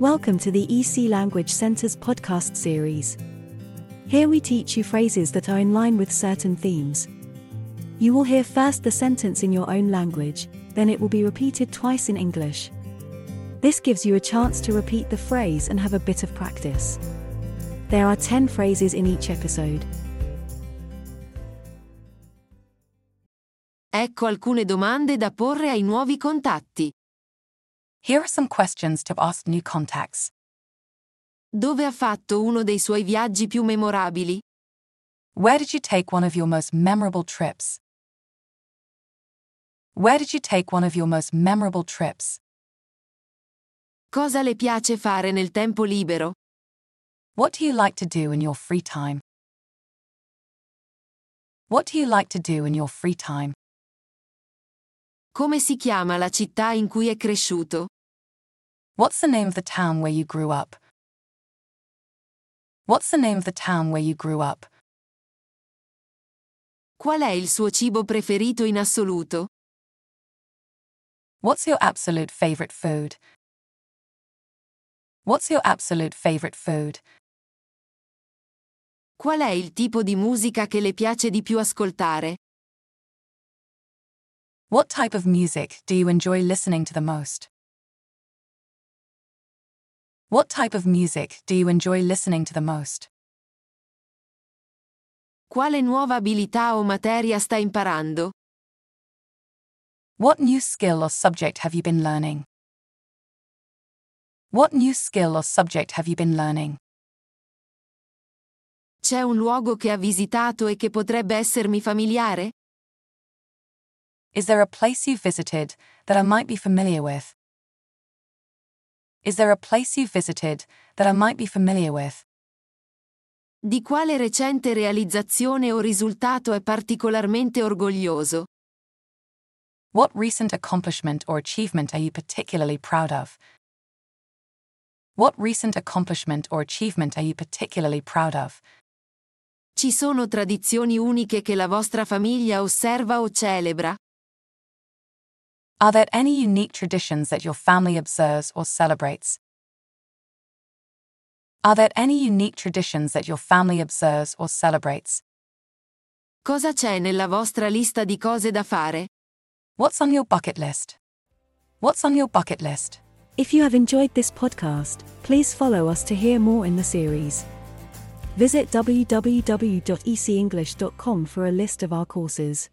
Welcome to the EC Language Center's podcast series. Here we teach you phrases that are in line with certain themes. You will hear first the sentence in your own language, then it will be repeated twice in English. This gives you a chance to repeat the phrase and have a bit of practice. There are 10 phrases in each episode. Ecco alcune domande da porre ai nuovi contatti. Here are some questions to ask new contacts. Dove ha fatto uno dei suoi viaggi più memorabili? Where did you take one of your most memorable trips? Where did you take one of your most memorable trips? Cosa le piace fare nel tempo libero? What do you like to do in your free time? What do you like to do in your free time? Come si chiama la città in cui è cresciuto? What's the name of the town where you grew up? What's the name of the town where you grew up? Qual è il suo cibo preferito in assoluto? What's your absolute favorite food? What's your absolute favorite food? Qual è il tipo di musica che le piace di più ascoltare? What type of music do you enjoy listening to the most? What type of music do you enjoy listening to the most? Quale nuova abilità o materia sta imparando? What new skill or subject have you been learning? What new skill or subject have you been learning? C'è un luogo che ha visitato e che potrebbe essermi familiare? Is there a place you've visited that I might be familiar with? Is there a place you've visited that I might be familiar with? Di quale recente realizzazione o risultato è particolarmente orgoglioso? What recent accomplishment or achievement are you particularly proud of? What recent accomplishment or achievement are you particularly proud of? Ci sono tradizioni uniche che la vostra famiglia osserva o celebra? Are there any unique traditions that your family observes or celebrates? Are there any unique traditions that your family observes or celebrates? Cosa c'è nella vostra lista di cose da fare? What's on your bucket list? What's on your bucket list? If you have enjoyed this podcast, please follow us to hear more in the series. Visit www.ecenglish.com for a list of our courses.